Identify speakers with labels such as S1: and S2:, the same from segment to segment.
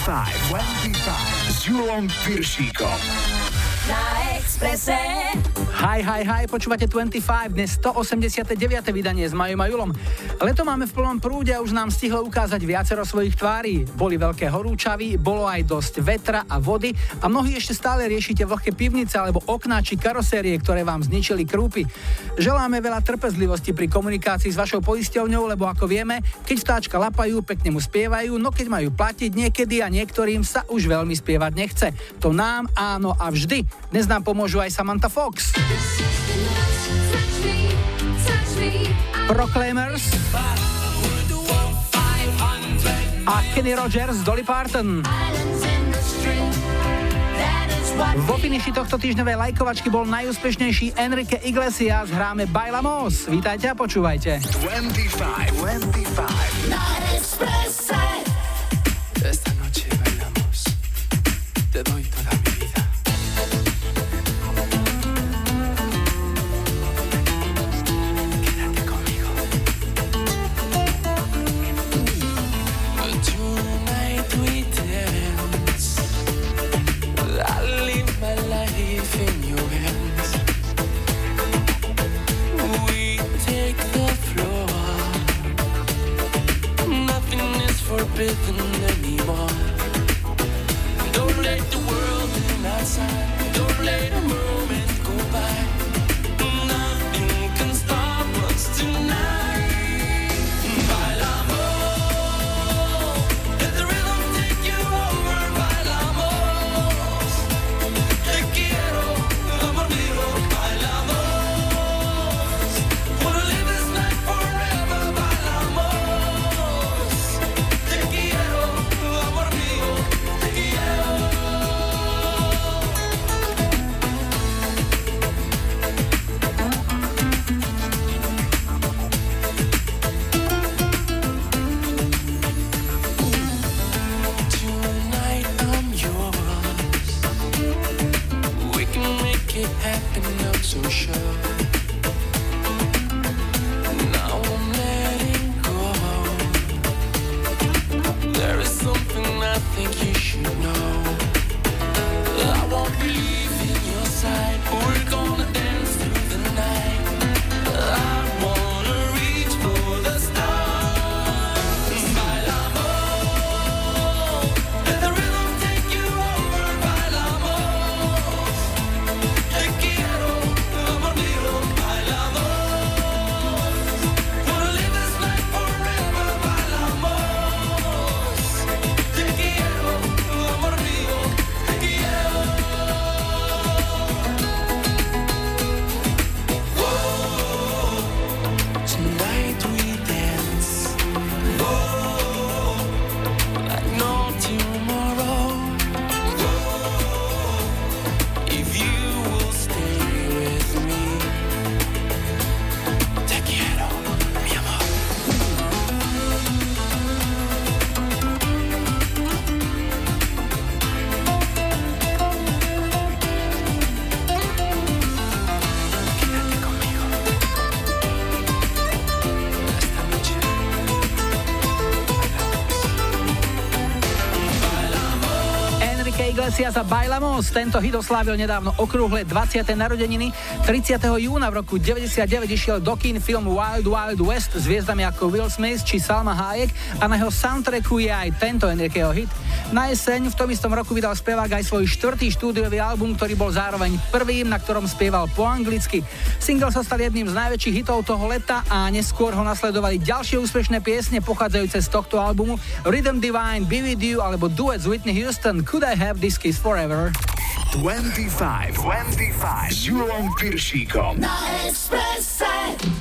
S1: 25, 25 s Julom Piršíkom.
S2: Na Expresse.
S3: Hi, hi, hi, počúvate 25, dnes 189. vydanie s Majom a Julom. Leto máme v plnom prúde a už nám stihlo ukázať viacero svojich tvári. Boli veľké horúčavy, bolo aj dosť vetra a vody a mnohí ešte stále riešite vlhké pivnice alebo okná či karosérie, ktoré vám zničili krúpy. Želáme veľa trpezlivosti pri komunikácii s vašou poisťovňou, lebo ako vieme, keď vtáčka lapajú, pekne mu spievajú, no keď majú platiť niekedy a niektorým sa už veľmi spievať nechce. To nám áno a vždy. Dnes nám pomôžu aj Samantha Fox. Proclaimers a Kenny Rogers, Dolly Parton. Vo finiši tohto týždňovej lajkovačky bol najúspešnejší Enrique Iglesias. Hráme Bailamos. Vítajte a počúvajte.
S1: 25, 25.
S4: everything so sure.
S3: Enrique Iglesias a Bailamos. Tento hit oslávil nedávno okrúhle 20. narodeniny. 30. júna v roku 99 išiel do kín film Wild Wild West s hviezdami ako Will Smith či Salma Hayek a na jeho soundtracku je aj tento Enriqueho hit. Na jeseň v tom istom roku vydal spevák aj svoj štvrtý štúdiový album, ktorý bol zároveň prvým, na ktorom spieval po anglicky. Single sa stal jedným z najväčších hitov toho leta a neskôr ho nasledovali ďalšie úspešné piesne pochádzajúce z tohto albumu Rhythm Divine, Be With You alebo duet z Whitney Houston Could I Have This Kiss Forever.
S1: 25, 25 s Julom Piršíkom.
S2: Na Expresse.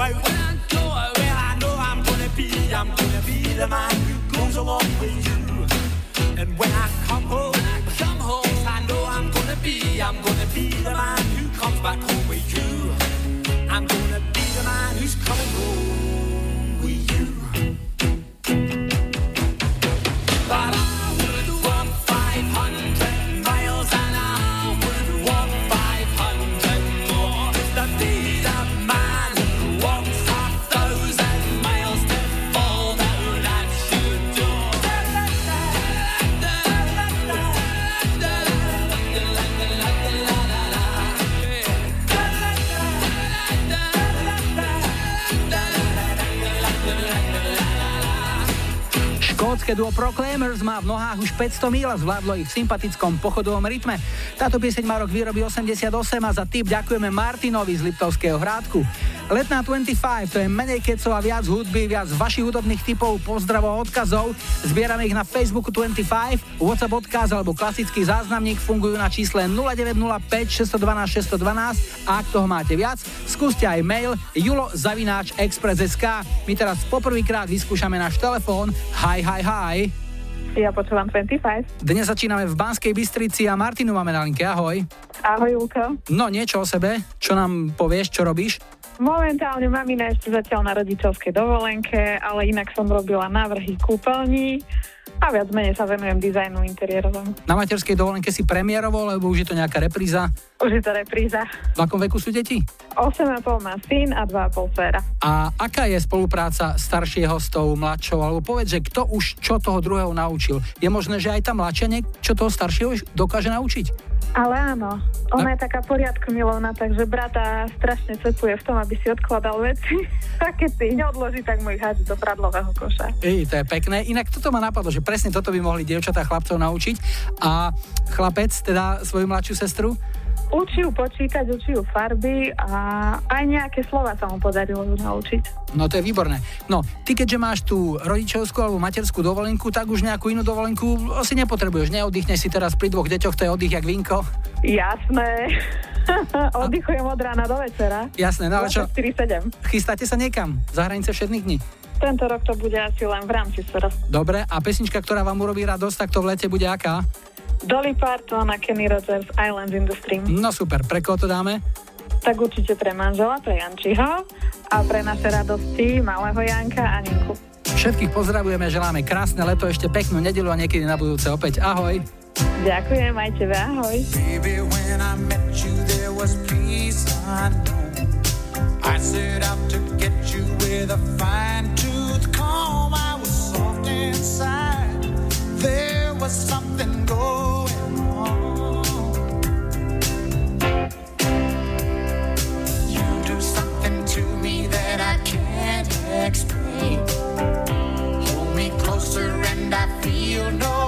S5: out. When I go I know I'm gonna be, I'm gonna be the man.
S3: Britské duo Proclaimers má v nohách už 500 mil a zvládlo ich v sympatickom pochodovom rytme. Táto pieseň má rok výroby 88 a za tip ďakujeme Martinovi z Liptovského hrádku. Letná 25, to je menej kecov a viac hudby, viac vašich hudobných typov, pozdravov a odkazov. Zbierame ich na Facebooku 25, WhatsApp odkaz alebo klasický záznamník fungujú na čísle 0905 612 612 a ak toho máte viac, skúste aj mail julo zavináč express.sk. My teraz poprvýkrát vyskúšame náš telefón. Hi, hi, hi.
S6: Ja počúvam 25.
S3: Dnes začíname v Banskej Bystrici a Martinu máme na linke. Ahoj.
S6: Ahoj, Julko.
S3: No niečo o sebe, čo nám povieš, čo robíš?
S6: Momentálne mamina ešte zatiaľ na rodičovskej dovolenke, ale inak som robila návrhy kúpeľní a viac menej sa venujem dizajnu interiérovom.
S3: Na materskej dovolenke si premiérovo, lebo už je to nejaká repríza.
S6: Už je to repríza.
S3: V akom veku sú deti?
S6: 8,5 má syn a 2,5 dcera.
S3: A aká je spolupráca staršieho s tou mladšou? Alebo povedz, že kto už čo toho druhého naučil? Je možné, že aj tá mladšia niečo toho staršieho dokáže naučiť?
S6: Ale áno, ona
S3: No.
S6: je taká poriadku milovná, takže brata strašne cepuje v tom, aby si odkladal veci. A keď si neodloží, tak mu ich hádže do pradlového koša.
S3: Ej, to je pekné. Inak toto ma napadlo, že presne toto by mohli dievčatá chlapcov naučiť. A chlapec, teda svoju mladšiu sestru,
S6: Učí ju počítať, učí ju farby a aj nejaké slova sa mu podarilo ju naučiť.
S3: no to je výborné. No, ty keďže máš tú rodičovskú alebo materskú dovolenku, tak už nejakú inú dovolenku asi nepotrebuješ. Neoddychneš si teraz pri dvoch deťoch, to je oddych jak vinko.
S6: Jasné. Oddychujem od rána do večera.
S3: Jasné, no ale čo,
S6: 4-7.
S3: chystáte sa niekam za hranice všetných dní?
S6: Tento rok to bude asi len v rámci SR.
S3: Dobre, a pesnička, ktorá vám urobí radosť, tak to v lete bude aká?
S6: Dolly Parton a Kenny Rogers Islands in the Stream.
S3: No super, pre koho to dáme?
S6: Tak určite pre manžela, pre Jančiho a pre naše radosti malého Janka a Ninku.
S3: Všetkých pozdravujeme, želáme krásne leto, ešte peknú nedelu a niekedy na budúce opäť. Ahoj.
S6: Ďakujem, aj tebe, ahoj.
S7: Baby, when I met you, there was peace unknown. I set out to get you with a fine tooth comb. I was soft inside. There was something going on. You do something to me that I can't explain. Hold me closer and I feel no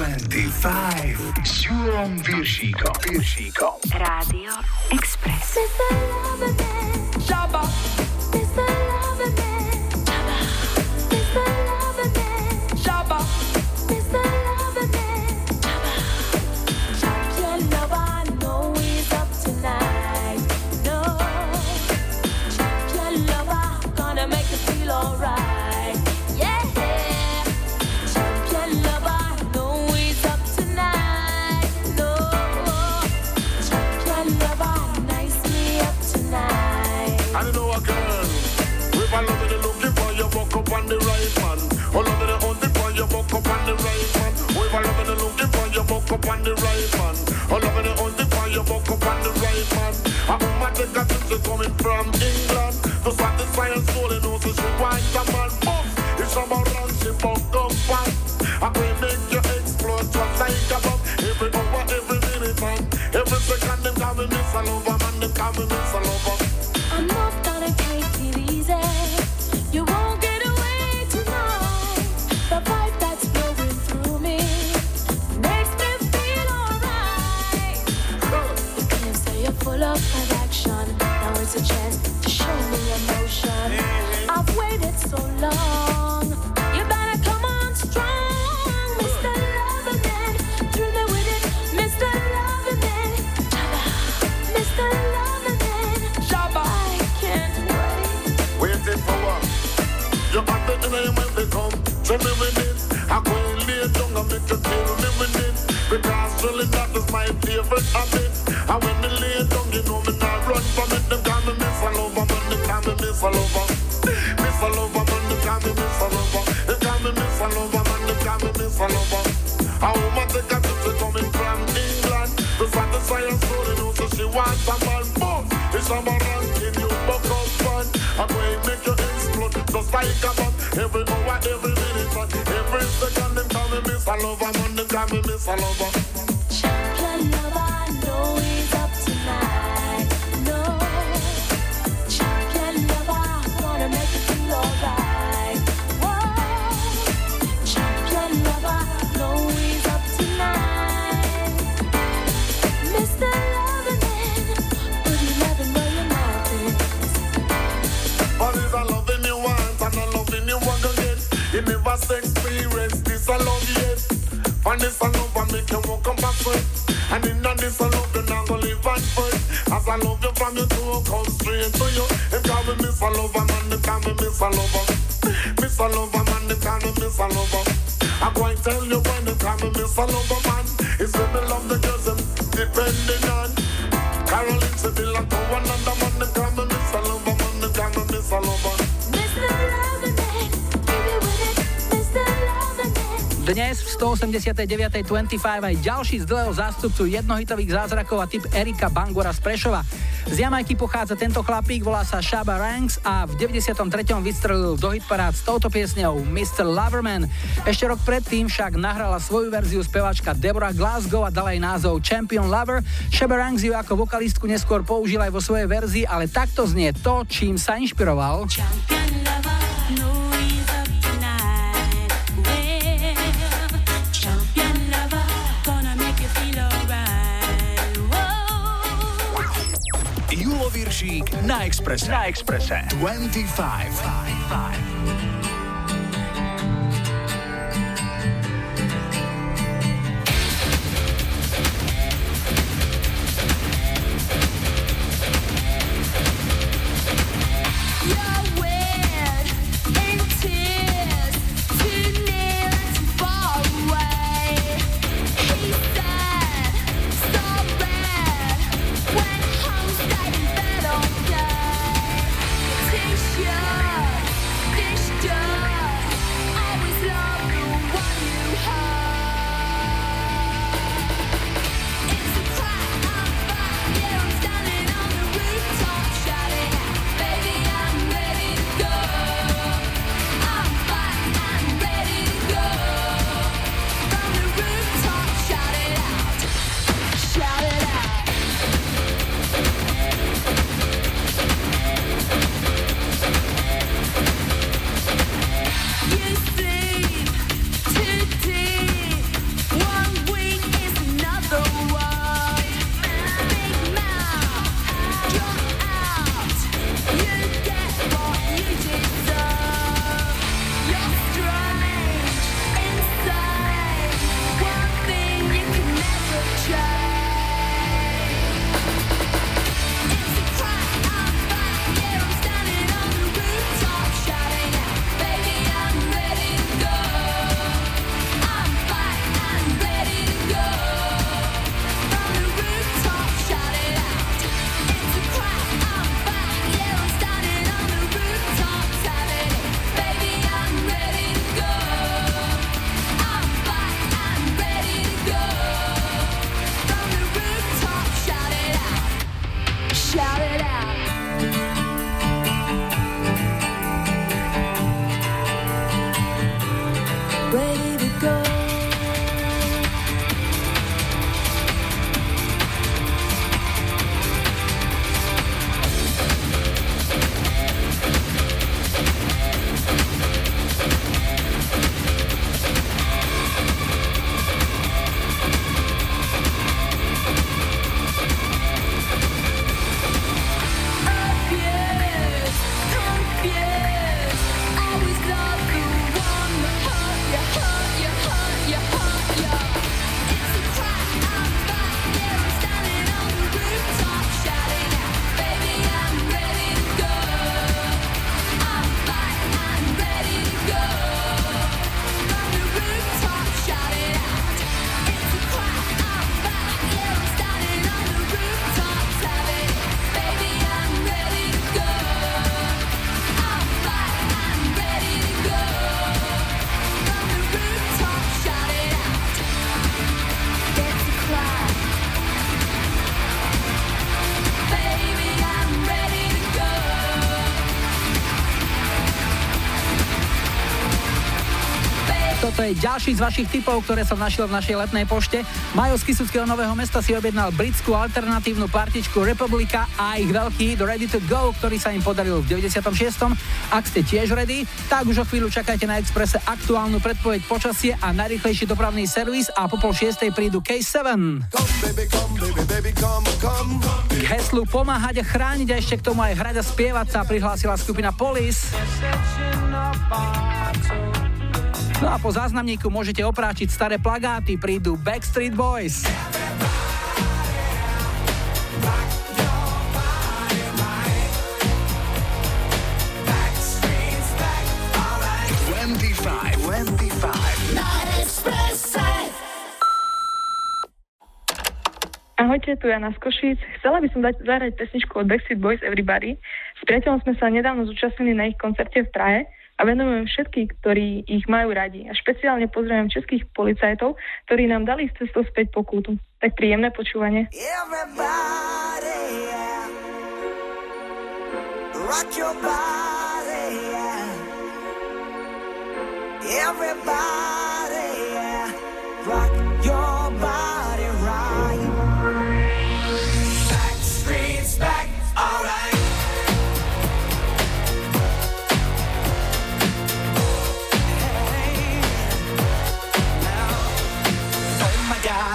S8: 25 s
S1: Júlom Viršíkom. Viršíkom.
S9: Rádio Express.
S10: Čaba. On the right man. Oh, love it, hunting for you, walk up on the right man. Oh, if I love it, looking for you, walk up on the right man. Oh, love it, hunting for you, walk up on the right man. A take a trip, she coming from England. To satisfy her soul, and also she wants a man. Boom, it's about run, she buck up fast. I will make you explode just like a bomb. Every hour, every minute, man. Every second, them me Miss Lover, man. Them me Miss Lover. My favorite habit. And when they lay down, you know me not run from it. Them call me Miss Lover, man, they call me Miss Lover. Miss Lover, man, they call me Miss Lover. They call me Miss Lover, man, they call me Miss Lover. A woman take a trip, she coming from England. To satisfy her soul, you know, so she wants a man. Boom, it's a ranking, you buck fun. I'm going to make you explode, just like a bomb. Every hour, every minute, man. Every second, them call me Miss Lover, man, them call me Miss Lover.
S2: Champion
S10: I from you to come straight to you. They call me Miss a Lover, man, they call me Miss Lover. Miss Lover, man, they call me Miss Lover. Going to tell you when they call me Miss Lover, man. It's when they love the girls, them depending on. Caroline said they like to one another, man, they call me Miss Lover, man, they call me Miss Lover.
S2: Me.
S3: Dnes v 189. 25 aj ďalší z dlhého zástupcu jednohitových zázrakov a typ Erika Bangora z Prešova. Z Jamajky pochádza tento chlapík, volá sa Shaba Ranks a v 93. vystrelil do hitparád s touto piesňou Mr. Loverman. Ešte rok predtým však nahrala svoju verziu spevačka Deborah Glasgow a dala jej názov Champion Lover. Shaba Ranks ju ako vokalistku neskôr použil aj vo svojej verzii, ale takto znie to, čím sa inšpiroval.
S2: Champion
S1: Pešík na Exprese. Na Exprese. 25.
S3: 25. je ďalší z vašich typov, ktoré som našiel v našej letnej pošte. Majo z Kisuckého nového mesta si objednal britskú alternatívnu partičku Republika a ich veľký do Ready to Go, ktorý sa im podaril v 96. Ak ste tiež ready, tak už o chvíľu čakajte na Exprese aktuálnu predpoveď počasie a najrychlejší dopravný servis a po pol šiestej prídu K7. K heslu pomáhať a chrániť a ešte k tomu aj hrať a spievať sa prihlásila skupina Police. No a po záznamníku môžete opráčiť staré plagáty, prídu Backstreet Boys.
S1: 25, 25.
S11: Ahojte, tu Jana z Košíc. Chcela by som dať zahrať pesničku od Backstreet Boys Everybody. S priateľom sme sa nedávno zúčastnili na ich koncerte v Prahe a venujem všetkých, ktorí ich majú radi. A špeciálne pozdravujem českých policajtov, ktorí nám dali z cestou späť pokutu. Tak príjemné počúvanie.
S12: Rock your body, yeah. Everybody, yeah. Rock your body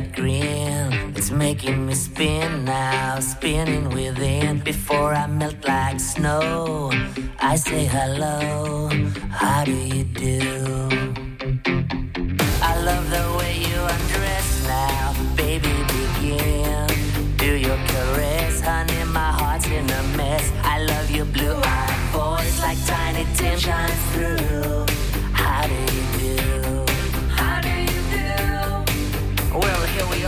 S13: that
S14: grin. It's making me spin now, spinning within. Before I melt like snow, I say hello, how do you do? I love the way you undress now, baby, begin. Do your caress, honey, my heart's in a mess. I love your blue eyed voice like Tiny Tim shines through.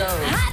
S3: Jones.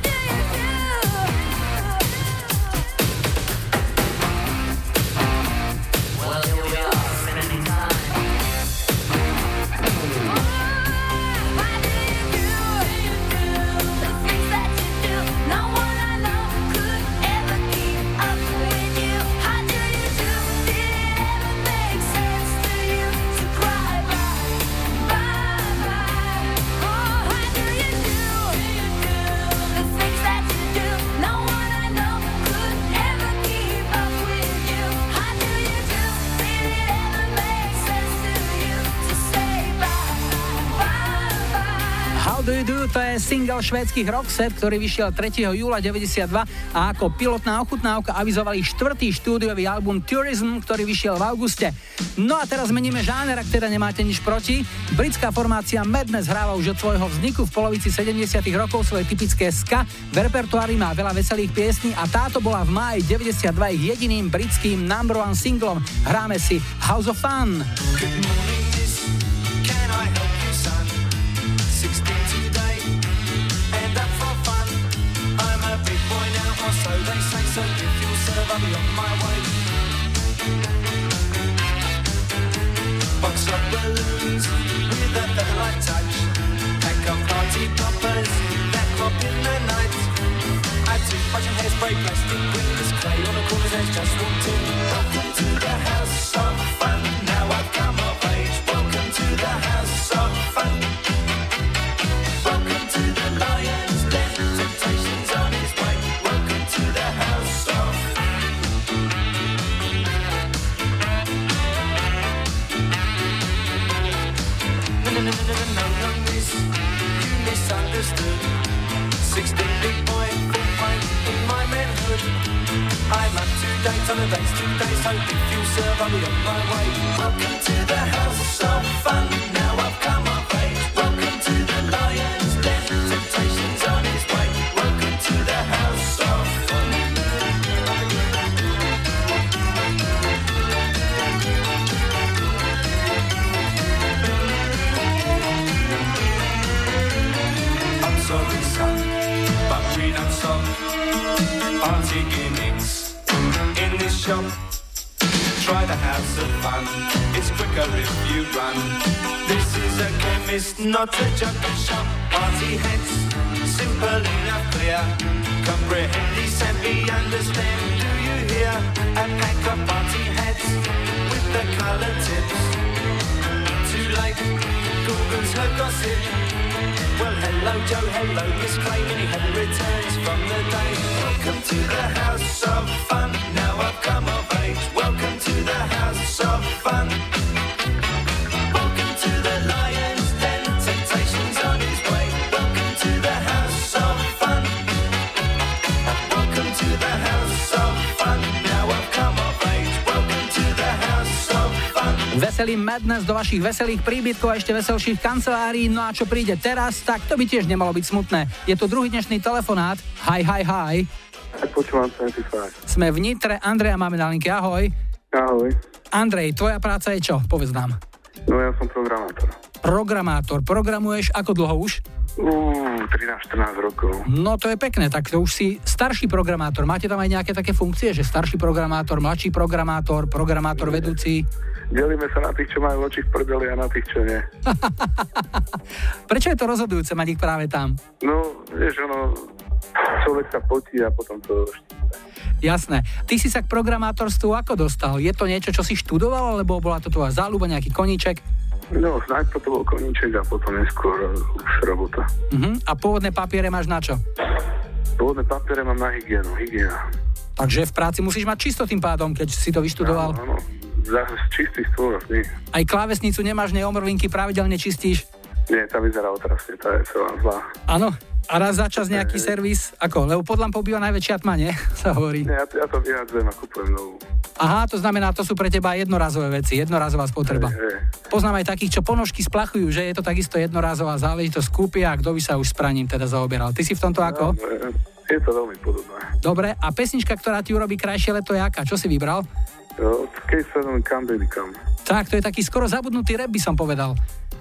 S3: Single švédskych Roxette, ktorý vyšiel 3. júla 92 a ako pilotná ochutnávka avizovali štvrtý štúdiový album Tourism, ktorý vyšiel v auguste. No a teraz meníme žáner, ak teda nemáte nič proti. Britská formácia Madness hráva už od svojho vzniku v polovici 70 rokov svoje typické ska. V repertoári má veľa veselých piesní a táto bola v máji 92 ich jediným britským number one singlom. Hráme si House of Fun.
S5: Good
S3: Madness do vašich veselých príbytkov a ešte veselších kancelárií. No a čo príde teraz, tak to by tiež nemalo byť smutné. Je to druhý dnešný telefonát. Hi, hi, hi.
S15: Počúvam 25.
S3: Sme v Nitre, Andreja máme na linke. Ahoj.
S15: Ahoj.
S3: Andrej, tvoja práca je čo? Povedz nám.
S15: No ja som programátor.
S3: Programátor. Programuješ ako dlho už?
S15: Uú, 13-14 rokov.
S3: No to je pekné, tak to už si starší programátor. Máte tam aj nejaké také funkcie, že starší programátor, mladší programátor, programátor vedúci?
S15: Delíme sa na tých, čo majú oči v prdeli a na tých, čo nie.
S3: Prečo je to rozhodujúce mať ich práve tam?
S15: No, vieš, ono, človek sa potí a potom to...
S3: Jasné. Ty si sa k programátorstvu ako dostal? Je to niečo, čo si študoval, alebo bola to tvoja záľuba, nejaký koníček?
S15: No, najprv to bol koníček a potom neskôr už robota.
S3: Uh-huh. A pôvodné papiere máš na čo?
S15: Pôvodné papiere mám na hygienu, hygiena.
S3: Takže v práci musíš mať čisto tým pádom, keď si to vyštudoval.
S15: Áno, áno. Za, čistý stôl, nie.
S3: Aj klávesnicu nemáš, neomrvinky pravidelne čistíš.
S15: Nie, tá vyzerá otrasne, tá je celá zlá.
S3: Áno? A raz za čas nejaký servis, ako? Lebo pod lampou býva najväčšia tma, nie? Sa hovorí.
S15: Ne, ja, ja to vyhadzujem a kúpujem novú.
S3: Aha, to znamená, to sú pre teba jednorazové veci, jednorazová spotreba.
S15: Hej,
S3: Poznám aj takých, čo ponožky splachujú, že je to takisto jednorazová záležitosť, kúpia a kto by sa už s praním teda zaoberal. Ty si v tomto ako?
S15: hej. Je to veľmi podobné.
S3: Dobre, a pesnička, ktorá ti urobí krajšie leto, je aká? Čo si vybral?
S15: Od K7 Come Baby Come.
S3: Tak, to je taký skoro zabudnutý rap, by som povedal.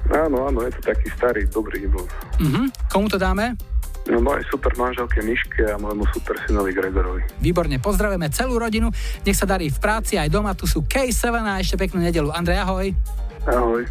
S15: Áno, áno, je to taký starý, dobrý blues.
S3: Mhm. Komu to dáme?
S15: No mojej super manželke Miške a môjmu super synovi Gregorovi.
S3: Výborne, pozdravujeme celú rodinu, nech sa darí v práci aj doma, tu sú K7 a ešte peknú nedelu. Andrej, ahoj.
S15: Ahoj.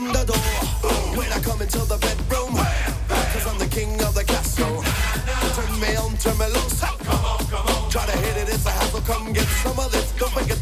S13: Slam the door when I come into the bedroom. Cause I'm the king of the castle. Turn me on, turn me loose. Come on, come on. Try to hit it, it's a hassle. Come get some of this. Don't forget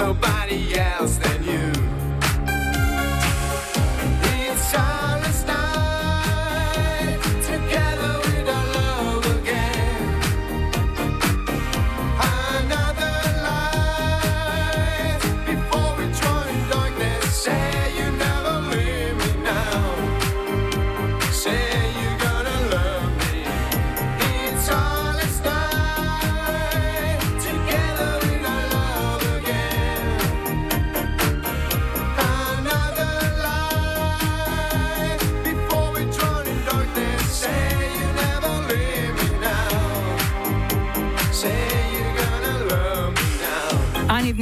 S16: nobody else than you.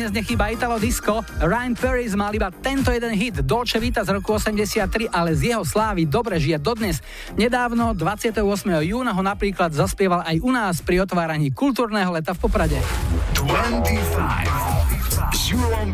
S3: dnes nechýba Italo Disco. Ryan Paris mal iba tento jeden hit, Dolce Vita z roku 83, ale z jeho slávy dobre žije dodnes. Nedávno, 28. júna, ho napríklad zaspieval aj u nás pri otváraní kultúrneho leta v Poprade.
S1: 25 s
S17: Júlom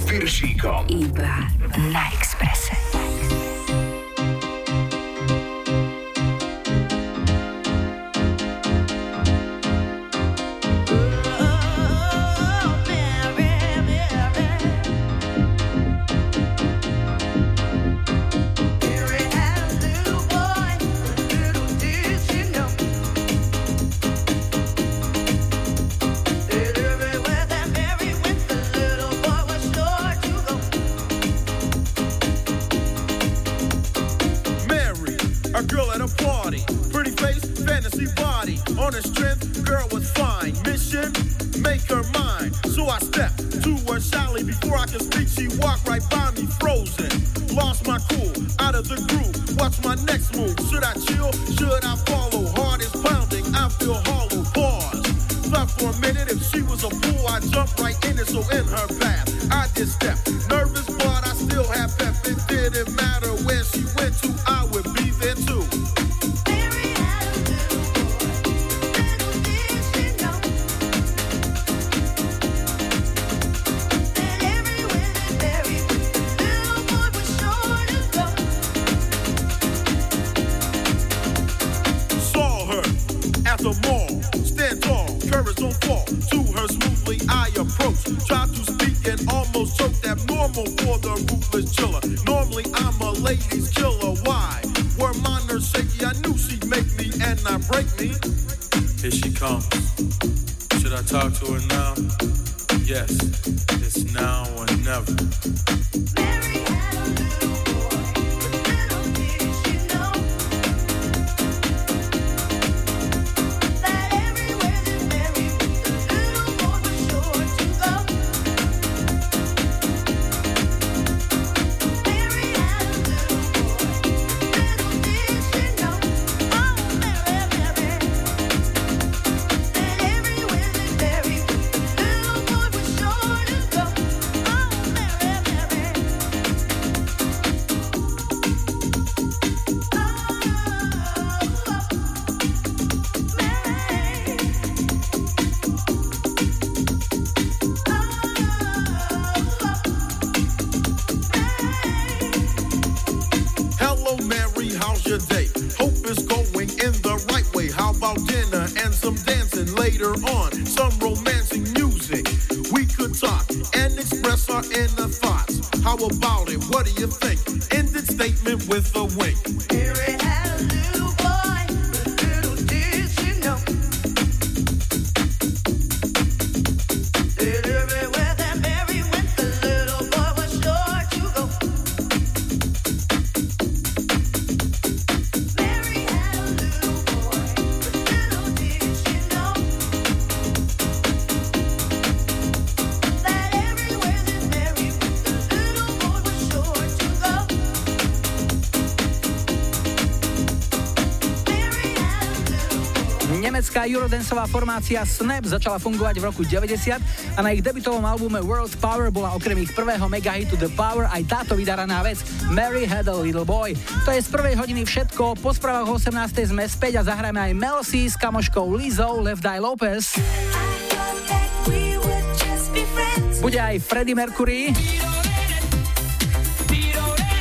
S17: on.
S3: Eurodanceová formácia Snap začala fungovať v roku 90 a na ich debutovom albume World Power bola okrem ich prvého megahitu The Power aj táto vydaraná vec Mary Had a Little Boy. To je z prvej hodiny všetko, po správach 18. sme späť a zahrajeme aj Mel C s kamoškou Lizzo, Left Eye Lopez. Bude aj Freddie Mercury.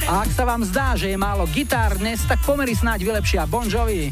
S3: A ak sa vám zdá, že je málo gitár dnes, tak pomery snáď vylepšia Bon Jovi.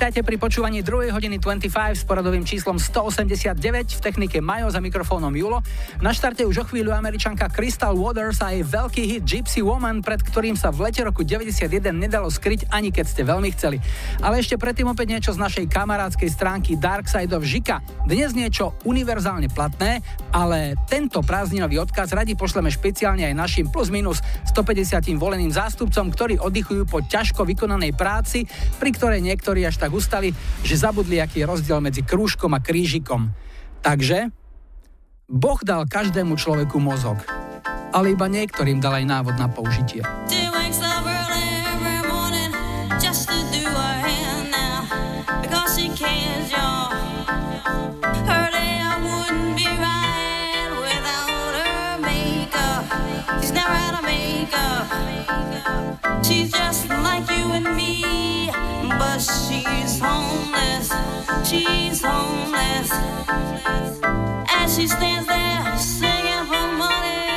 S3: Vítajte pri počúvaní 2. hodiny 25 s poradovým číslom 189 v technike Majo za mikrofónom Julo. Na štarte už o chvíľu američanka Crystal Waters a jej veľký hit Gypsy Woman, pred ktorým sa v lete roku 91 nedalo skryť ani keď ste veľmi chceli. Ale ešte predtým opäť niečo z našej kamarádskej stránky Dark Side of Žika. Dnes niečo univerzálne platné, ale tento prázdninový odkaz radi pošleme špeciálne aj našim plus minus 150 voleným zástupcom, ktorí oddychujú po ťažko vykonanej práci, pri ktorej niektorí až tak ustali, že zabudli, aký je rozdiel medzi krúžkom a krížikom. Takže Boh dal každému človeku mozog, ale iba niektorým dal aj návod na použitie.
S18: Makeup. She's just like you and me, but she's homeless. She's homeless. As she stands there singing for money,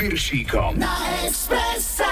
S1: Piršíkom.
S13: Na Expresse.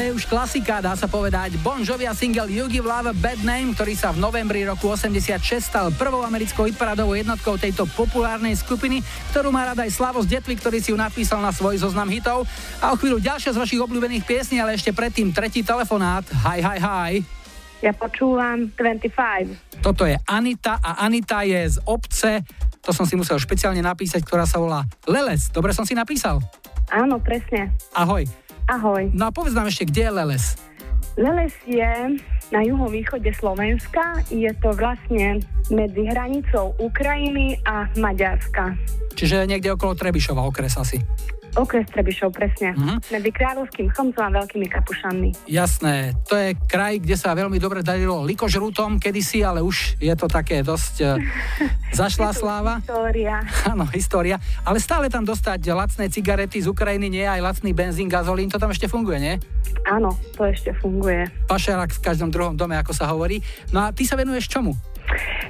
S3: Je už klasika, dá sa povedať. Bon Jovi a single You Give Love Bad Name, ktorý sa v novembri roku 86 stal prvou americkou hitparádovou jednotkou tejto populárnej skupiny, ktorú má rada aj Slavo z Detvy, ktorý si ju napísal na svoj zoznam hitov. A o chvíľu ďalšia z vašich obľúbených piesní, ale ešte predtým tretí telefonát. Hi, hi, hi.
S19: Ja počúvam 25.
S3: Toto je Anita a Anita je z obce, to som si musel špeciálne napísať, ktorá sa volá Leles. Dobre som si napísal?
S19: Áno, presne.
S3: Ahoj.
S19: Ahoj.
S3: No a povedz nám ešte, kde je Leles?
S19: Leles je na juhovýchode Slovenska. Je to vlastne medzi hranicou Ukrajiny a Maďarska.
S3: Čiže niekde okolo Trebišova okres asi.
S19: Okres Trebišov, presne.
S3: Mhm.
S19: Medzi Kráľovským chomcom a Veľkými kapušanmi.
S3: Jasné, to je kraj, kde sa veľmi dobre darilo likožrútom kedysi, ale už je to také dosť uh, zašlá sláva.
S19: História.
S3: Áno, história. Ale stále tam dostať lacné cigarety z Ukrajiny, nie aj lacný benzín, gazolín, to tam ešte funguje, nie?
S19: Áno, to ešte funguje.
S3: Pašerak v každom druhom dome, ako sa hovorí. No a ty sa venuješ čomu?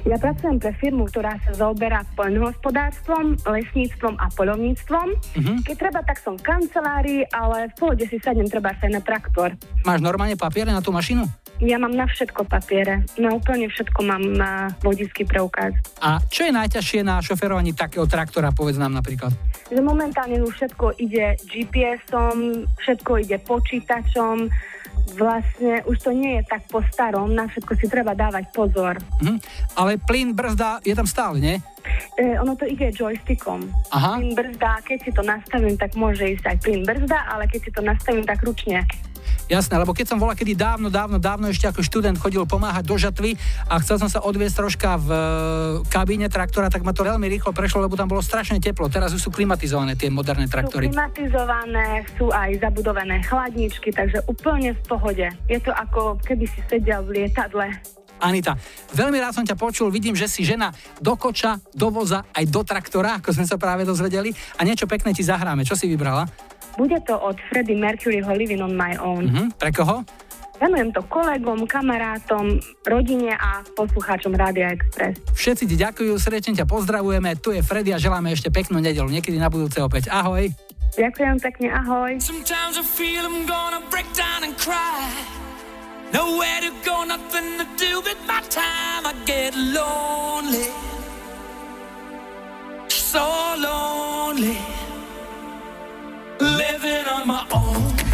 S19: Ja pracujem pre firmu, ktorá sa zaoberá poľnohospodárstvom, lesníctvom a poľovníctvom.
S3: Mhm.
S19: Keď treba, tak som v kancelárii, ale v pohode si sadnem treba sa aj na traktor.
S3: Máš normálne papiere na tú mašinu?
S19: Ja mám na všetko papiere. Na úplne všetko mám na vodický preukaz.
S3: A čo je najťažšie na šoferovaní takého traktora, povedz nám napríklad?
S19: Že momentálne už všetko ide GPS-om, všetko ide počítačom, vlastne už to nie je tak po starom, na všetko si treba dávať pozor.
S3: Mhm. Ale plyn, brzda je tam stále, nie?
S19: E, ono to ide joystickom.
S3: Aha.
S19: Plyn brzda, keď si to nastavím, tak môže ísť aj plyn brzda, ale keď si to nastavím, tak ručne.
S3: Jasné, lebo keď som bola kedy dávno, dávno, dávno ešte ako študent chodil pomáhať do žatvy a chcel som sa odviesť troška v e, kabíne traktora, tak ma to veľmi rýchlo prešlo, lebo tam bolo strašne teplo. Teraz už sú klimatizované tie moderné
S19: Sú
S3: traktory.
S19: klimatizované, sú aj zabudované chladničky, takže úplne v pohode. Je to ako keby si sedel v lietadle.
S3: Anita, veľmi rád som ťa počul, vidím, že si žena do koča, do voza, aj do traktora, ako sme sa práve dozvedeli a niečo pekné ti zahráme. Čo si vybrala?
S19: Bude to od Freddie Mercuryho Living on my own.
S3: Mhm. Pre koho?
S19: Venujem to kolegom, kamarátom, rodine a poslucháčom Rádia Express.
S3: Všetci ti ďakujú, srdečne ťa pozdravujeme, tu je Freddy a želáme ešte peknú nedelu, niekedy na budúce opäť. Ahoj.
S19: Ďakujem pekne, ahoj.
S4: Sometimes I feel I'm gonna break down and cry. Nowhere to go, nothing to do with my time. I get lonely. So lonely. Living on my own.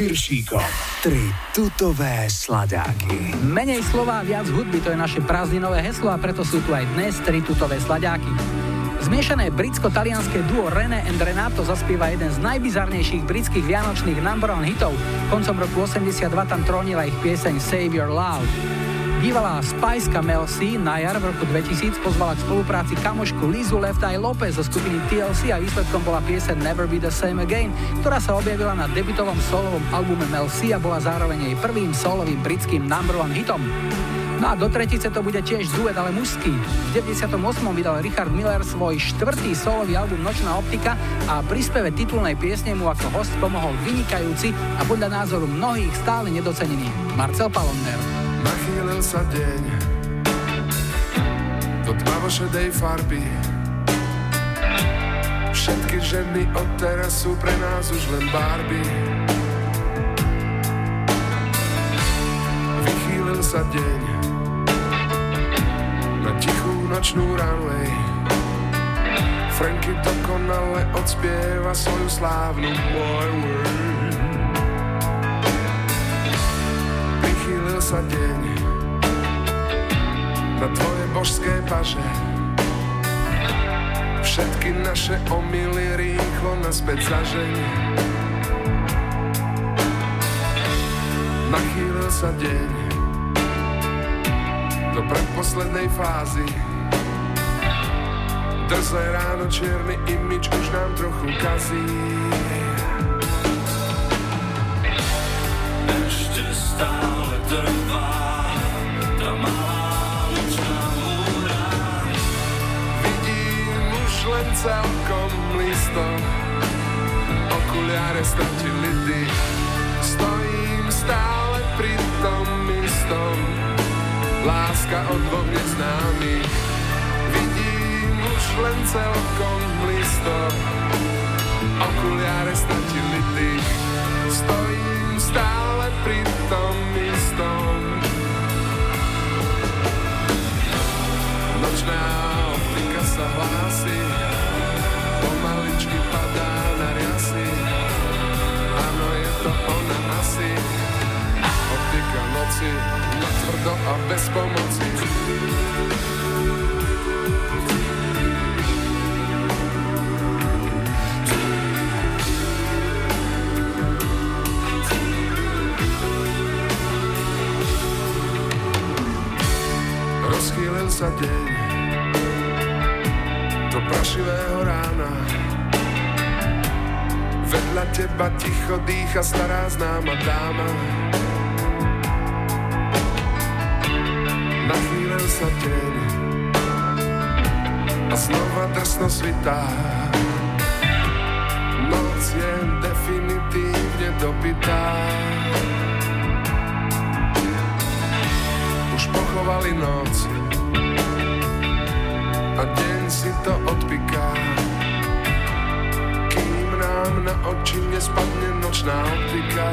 S1: Piršíkom. Tri tutové sladáky.
S3: Menej slova, viac hudby, to je naše prázdninové heslo a preto sú tu aj dnes tri tutové slaďáky. Zmiešané britsko-talianské duo René and Renato zaspieva jeden z najbizarnejších britských vianočných number one hitov. Koncom roku 82 tam trónila ich pieseň Save Your Love. Bývalá spajska Mel C na jar v roku 2000 pozvala k spolupráci kamošku Lizu Left Eye Lopez zo skupiny TLC a výsledkom bola pieseň Never Be The Same Again, ktorá sa objavila na debutovom solovom albume Mel C a bola zároveň jej prvým solovým britským number one hitom. No a do tretice to bude tiež duet, ale mužský. V 98. vydal Richard Miller svoj štvrtý solový album Nočná optika a pri speve titulnej piesne mu ako host pomohol vynikajúci a podľa názoru mnohých stále nedocenený Marcel Palonder.
S20: Nachýlil sa deň. Do tmavošedej farby. Všetky ženy od teraz sú pre nás už len Barbie. Vychýlil sa deň. Na tichú nočnú runway. Franky dokonale odspieva svoju slávnu Boy Word. Prichýlil sa deň na tvoje božské paže. Všetky naše omily rýchlo naspäť zažeň Nachýlil sa deň do predposlednej fázy. Drzé ráno, čierny imič už nám trochu kazí.
S4: Ešte stále trvá
S20: celkom listo Okuliare stratili dých. Stojím stále pri tom istom. Láska od dvoch neznámych Vidím už len celkom listo Okuliare stratili dých. Stojím stále pri tom istom. Nočná optika sa hlási Noci Natvrdo a bez pomoci. Rozchýlil sa deň do prašivého rána. Vedľa teba ticho dýcha stará známa dáma drsno svitá. Noc je definitívne dopitá Už pochovali noc a deň si to odpiká. Kým nám na oči nespadne nočná optika.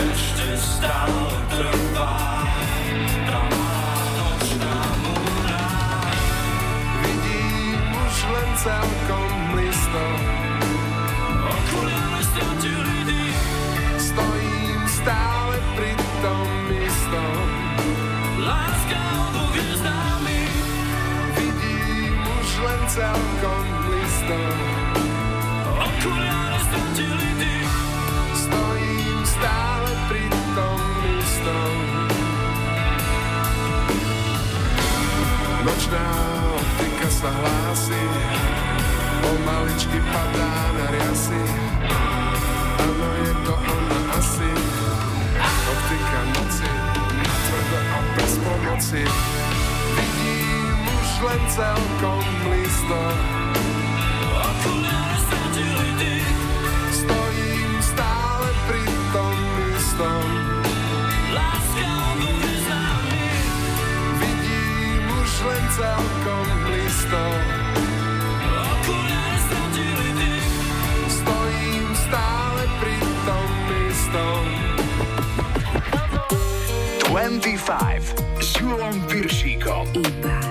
S4: Ešte stále trvá
S20: celkom listo
S4: Okuliare stratili dých.
S20: Stojím stále pri tom istom
S4: Láska dvoch neznámych.
S20: Vidím už len celkom listo
S4: Okuliare stratili dých.
S20: Stojím stále pri tom istom Nočná optika sa hlási Pomaličky padá na riasy Áno, je to ona asi Optika noci Natvrdo a bez pomoci Vidím už len celkom listo
S4: Okuliare stratili dých.
S20: Stojím stále pri tom istom
S4: Láska od dvoch neznámych.
S20: Vidím už len celkom
S12: 25 s Julom Piršíkom.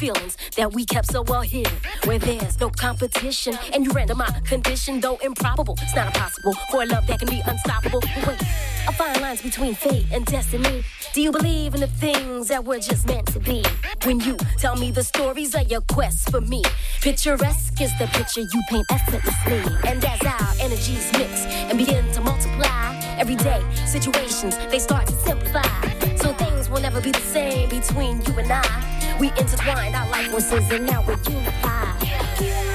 S21: feelings that we kept so well hidden. Where there's no competition, and you render my condition, though improbable. It's not impossible for a love that can be unstoppable. Wait, I find lines between fate and destiny. Do you believe in the things that were just meant to be? When you tell me the stories of your quest for me, picturesque is the picture you paint effortlessly. And as our energies mix and begin to multiply, everyday situations they start to simplify. So things will never be the same between you and I. We intertwined our life forces and now we're unified.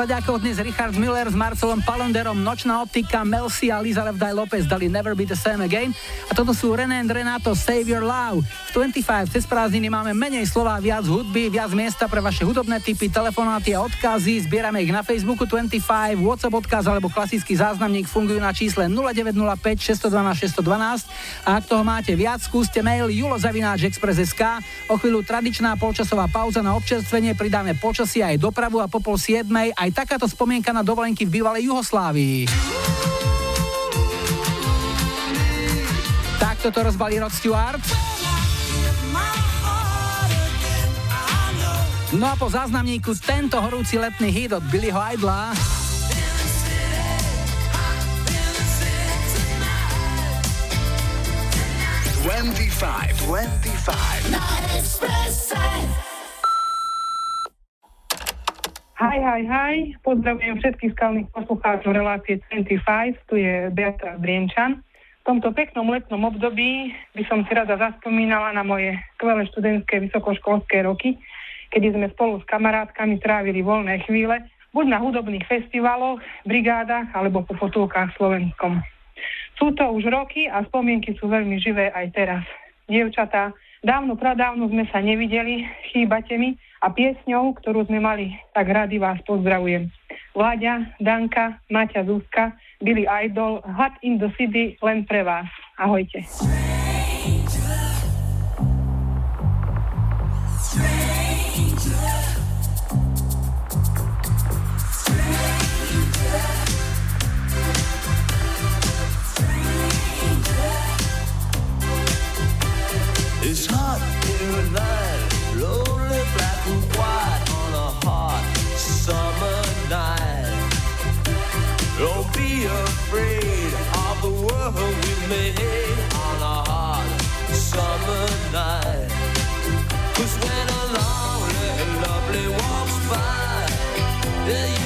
S3: Sladiakov dnes Richard Miller s Marcelom Palenderom, Nočná optika, Melsi a Liza Levdaj Lopez dali Never Be The Same Again. A toto sú René and Renato Save Your Love. V 25 cez prázdniny máme menej slova, viac hudby, viac miesta pre vaše hudobné typy, telefonáty a odkazy. Zbierame ich na Facebooku 25, WhatsApp odkaz alebo klasický záznamník fungujú na čísle 0905 612 612. A ak toho máte viac, skúste mail julozavináčexpress.sk. O chvíľu tradičná polčasová pauza na občerstvenie, pridáme počasie aj dopravu a po pol siedmej aj takáto spomienka na dovolenky v bývalej Juhoslávii. Takto to rozbalí Rod Stewart. No a po záznamníku tento horúci letný hit od Billyho Idla.
S1: Twenty-five, twenty-five.
S22: Hi, hi, hi. Pozdravujem všetkých skalných poslucháčov relácie 25. Tu je Beata Brienčan. V tomto peknom letnom období by som si rada zaspomínala na moje skvelé študentské vysokoškolské roky, kedy sme spolu s kamarátkami trávili voľné chvíle, buď na hudobných festivaloch, brigádach alebo po potulkách Slovenskom. Sú to už roky a spomienky sú veľmi živé aj teraz. Dievčatá, dávno, pradávno sme sa nevideli, chýbate mi a piesňou, ktorú sme mali, tak rady vás pozdravujem. Vláďa, Danka, Maťa Zuzka, Billy Idol, Hot in the City len pre vás. Ahojte.
S13: It's yeah, you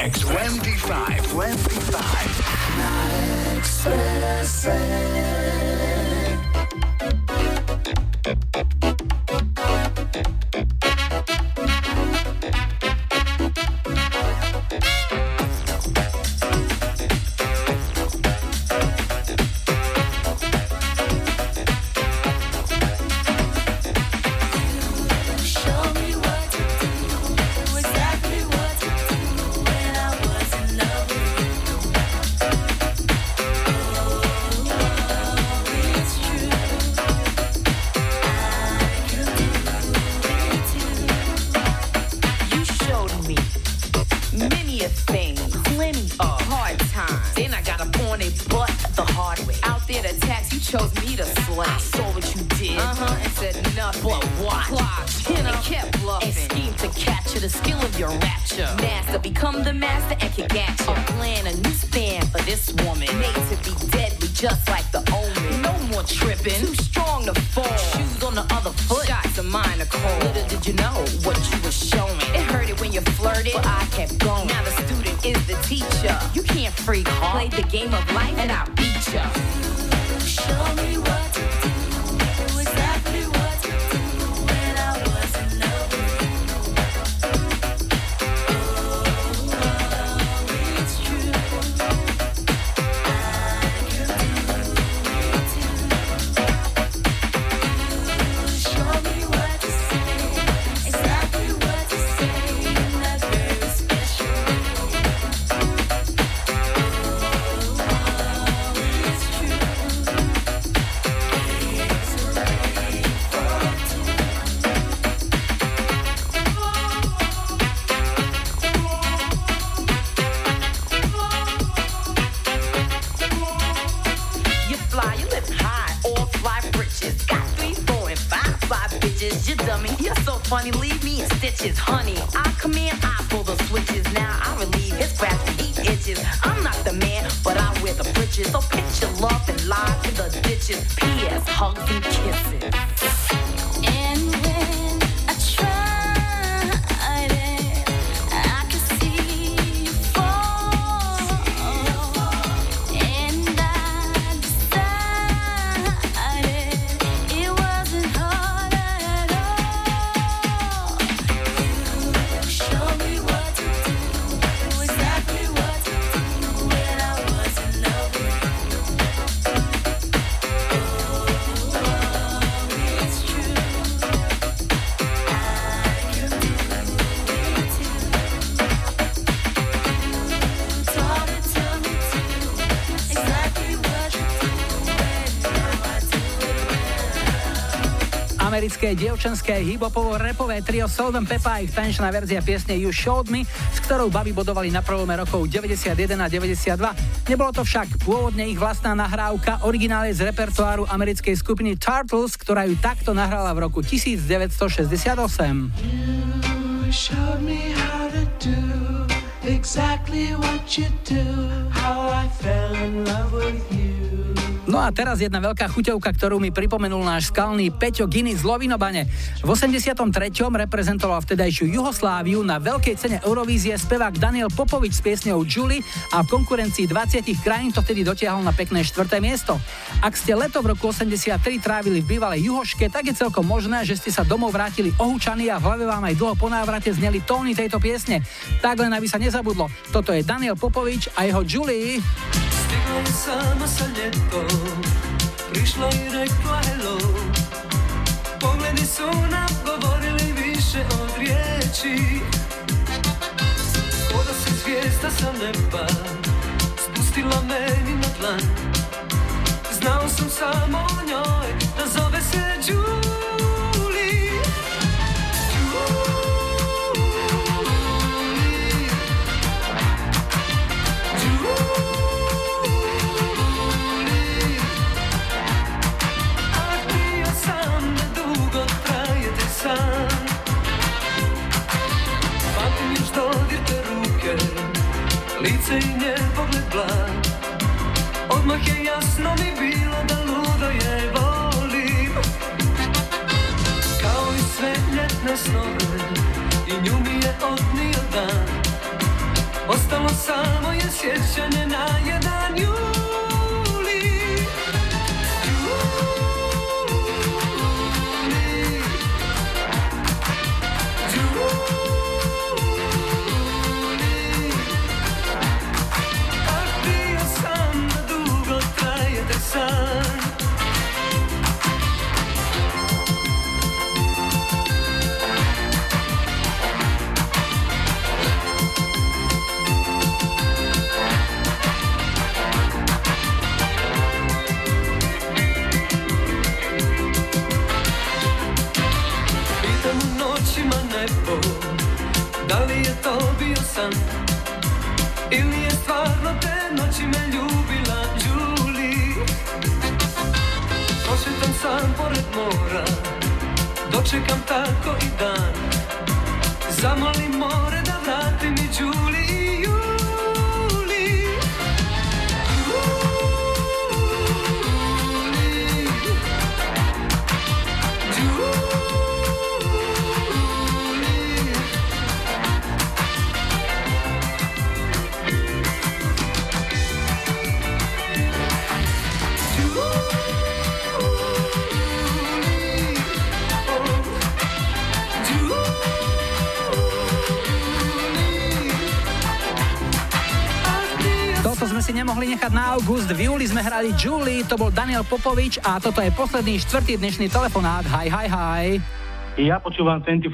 S1: Express. 25. 25.
S3: Americké dievčenské hip-hopovo-repové trio Salt and Peppa a ich tanečná verzia piesne You Showed Me, s ktorou baby bodovali na prelome rokov 91 a 92. Nebolo to však pôvodne ich vlastná nahrávka, originál je z repertoáru americkej skupiny Turtles, ktorá ju takto nahrala v roku 1968.
S23: You showed me how to do exactly what you do. How I fell in love with you.
S3: No a teraz jedna veľká chuťovka, ktorú mi pripomenul náš skalný Peťo Giny z Lovinobane. V 83. reprezentoval vtedajšiu Jugosláviu na veľkej cene Eurovízie spevák Daniel Popovič s piesňou Julie a v konkurencii 20 krajín to vtedy dotiahol na pekné štvrté miesto. Ak ste leto v roku 83 trávili v bývalej Juhoške, tak je celkom možné, že ste sa domov vrátili ohúčaní a v hlave vám aj dlho po návrate zneli tóny tejto piesne. Tak len aby sa nezabudlo. Toto je Daniel Popovič a jeho Julie.
S23: Stigla je sama sa ljeto, prišla i rekla hello. Pogledi su nam govorili više od riječi. Ko da se zvijezda sa neba spustila meni na tlan. Znao sam samo o njoj da zove se. Lice i njen pogled blag Odmah je jasno mi bilo da ludo je volim Kao i sve ljetne snove I nju mi je odnio dan Ostalo samo je sjećanje na jedan noći me ljubila Julie Prošetam sam pored mora Dočekam tako i dan. Zamolim more
S3: sme si nemohli nechať na august. V júli sme hrali Julie, to bol Daniel Popovič a toto je posledný štvrtý dnešný telefonát. Hi, hi, hi.
S24: Ja počúvam 25.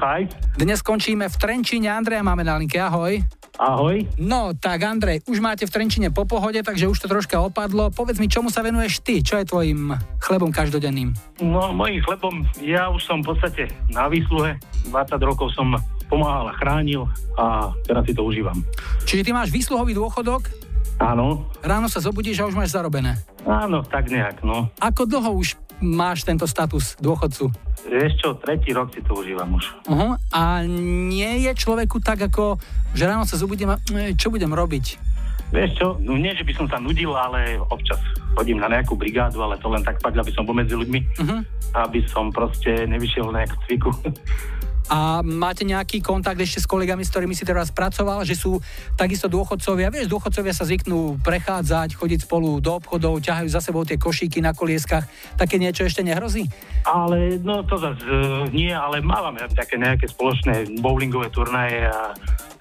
S3: Dnes skončíme v Trenčíne. Andreja máme na linke, ahoj.
S24: Ahoj.
S3: No, tak Andrej, už máte v Trenčine po pohode, takže už to troška opadlo. Povedz mi, čomu sa venuješ ty? Čo je tvojim chlebom každodenným?
S24: No, mojím chlebom, ja už som v podstate na výsluhe. 20 rokov som pomáhal a chránil a teraz si to užívam.
S3: Čiže ty máš výsluhový dôchodok?
S24: Áno.
S3: Ráno sa zobudíš a už máš zarobené.
S24: Áno, tak nejak, no.
S3: Ako dlho už máš tento status dôchodcu?
S24: Vieš čo, tretí rok si to užívam už.
S3: Uh-huh. A nie je človeku tak ako, že ráno sa zobudím a e, čo budem robiť?
S24: Vieš čo, no nie, že by som sa nudil, ale občas chodím na nejakú brigádu, ale to len tak fakt, aby som pomedzi ľuďmi,
S3: Uh-huh.
S24: aby som proste nevyšiel na nejakú cviku.
S3: A máte nejaký kontakt ešte s kolegami, s ktorými si teraz pracoval, že sú takisto dôchodcovia? Vieš, dôchodcovia sa zvyknú prechádzať, chodiť spolu do obchodov, ťahajú za sebou tie košíky na kolieskach. Také niečo ešte nehrozí?
S24: Ale no to zase uh, nie, ale mávame také nejaké spoločné bowlingové turnaje a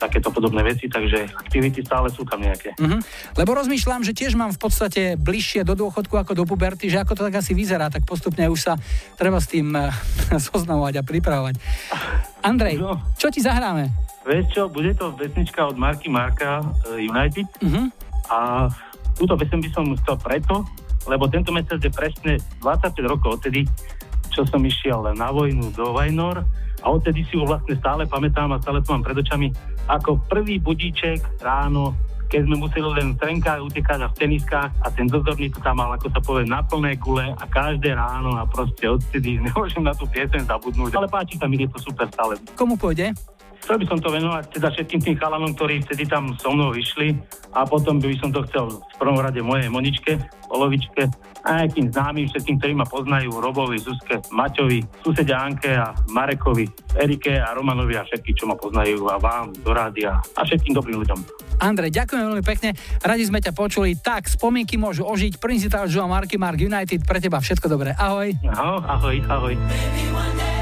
S24: takéto podobné veci, takže aktivity stále sú tam nejaké.
S3: Uh-huh. Lebo rozmýšľam, že tiež mám v podstate bližšie do dôchodku ako do puberty, že ako to tak asi vyzerá, tak postupne už sa treba s tým eh, zoznamovať a pripravovať. Andrej,
S24: No.
S3: čo ti zahráme?
S24: Vieš čo, bude to pesnička od Marky Marka uh, United
S3: Uh-huh.
S24: a túto pesem by som chcel preto, lebo tento mesiac je presne 25 rokov odtedy, čo som išiel na vojnu do Vajnor a odtedy si ju vlastne stále pamätám a stále to mám pred očami ako prvý budíček ráno, keď sme museli len v trenkách utekať a v teniskách a ten dozorný to tam mal, ako sa povie, na plné gule a každé ráno a proste odtedy nemôžem na tú pieseň zabudnúť. Ale páči sa mi, je to super stále.
S3: Komu pôjde?
S24: Chcel by som to venovať teda všetkým tým chalanom, ktorí vtedy tam so mnou vyšli a potom by som to chcel v prvom rade mojej Moničke, Polovičke a aj tým známym všetkým, ktorí ma poznajú, Robovi, Zuzke, Maťovi, susede Anke a Marekovi, Erike a Romanovi a všetky, čo ma poznajú a vám do rádia a všetkým dobrým ľuďom.
S3: Andrej, ďakujem veľmi pekne, radi sme ťa počuli. Tak, spomienky môžu ožiť. Principál Joe Marky Mark United, pre teba všetko dobré. Ahoj.
S24: Ahoj, ahoj, ahoj.
S13: One day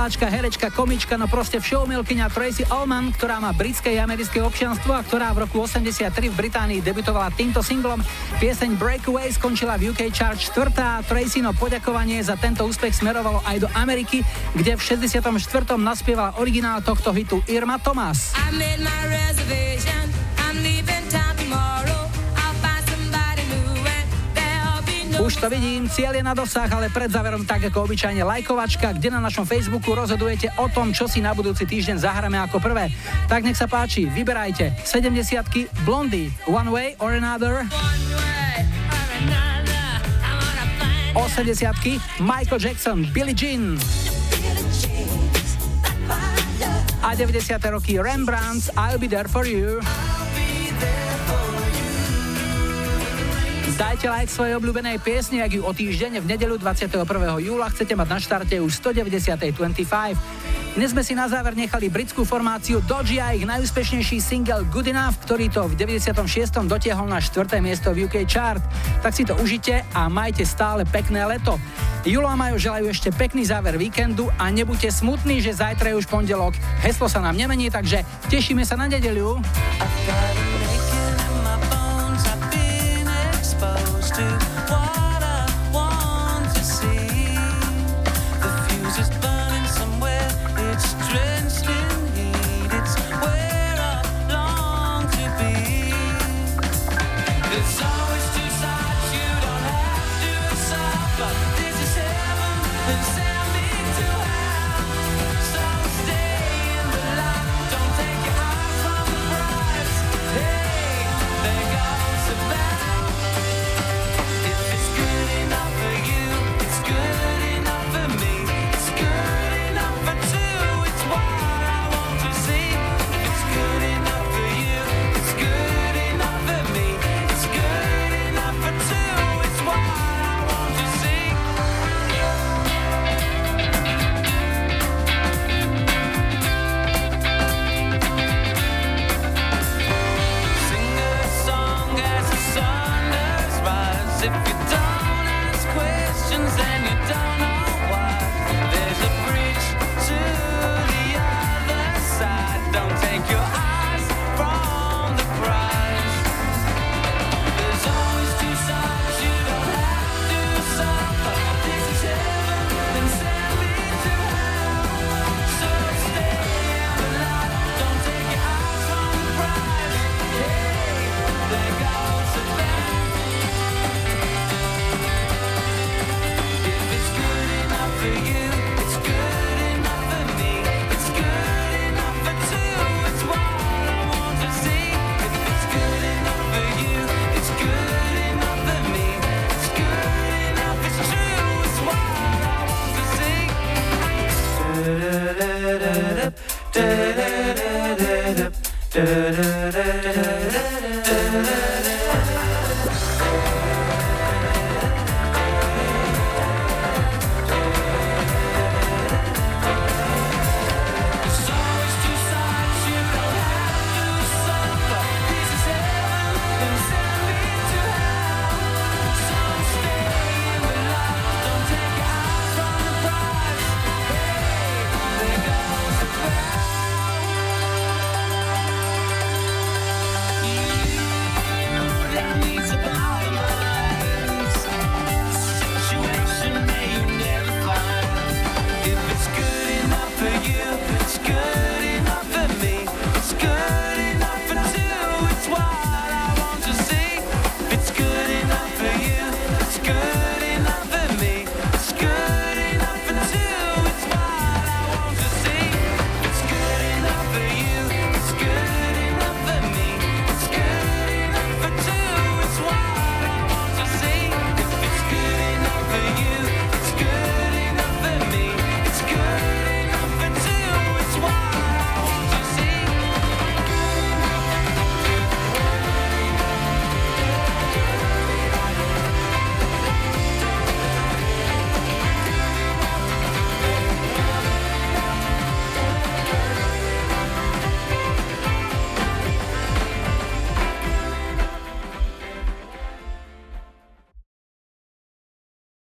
S16: speváčka, herečka, komička, no proste všeumilkyňa Tracy Allman, ktorá má britské a americké občianstvo a ktorá v roku 83 v Británii debutovala týmto singlom. Pieseň Breakaway skončila v UK chart 4. Tracy no poďakovanie za tento úspech smerovalo aj do Ameriky, kde v 64. naspievala originál tohto hitu Irma Thomas.
S2: I made my reservation.
S16: Už to vidím, cieľ je na dosah, ale pred záverom tak ako obyčajne lajkovačka, kde na našom Facebooku rozhodujete o tom, čo si na budúci týždeň zahráme ako prvé. Tak nech sa páči, vyberajte 70 Blondie, One Way or Another. 80 Michael Jackson, Billie Jean. A 90. roky Rembrandts, I'll be there for you. Dajte like svojej obľúbenej piesni, ak ju o týždeň v nedelu 21. júla chcete mať na štarte už 190. 25. Dnes sme si na záver nechali britskú formáciu Dodgy a ich najúspešnejší single Good Enough, ktorý to v 96. dotiahol na 4. miesto v UK chart. Tak si to užite a majte stále pekné leto. Julo a Majo želajú ešte pekný záver víkendu a nebuďte smutní, že zajtra je už pondelok. Heslo sa nám nemení, takže tešíme sa na nedeľu.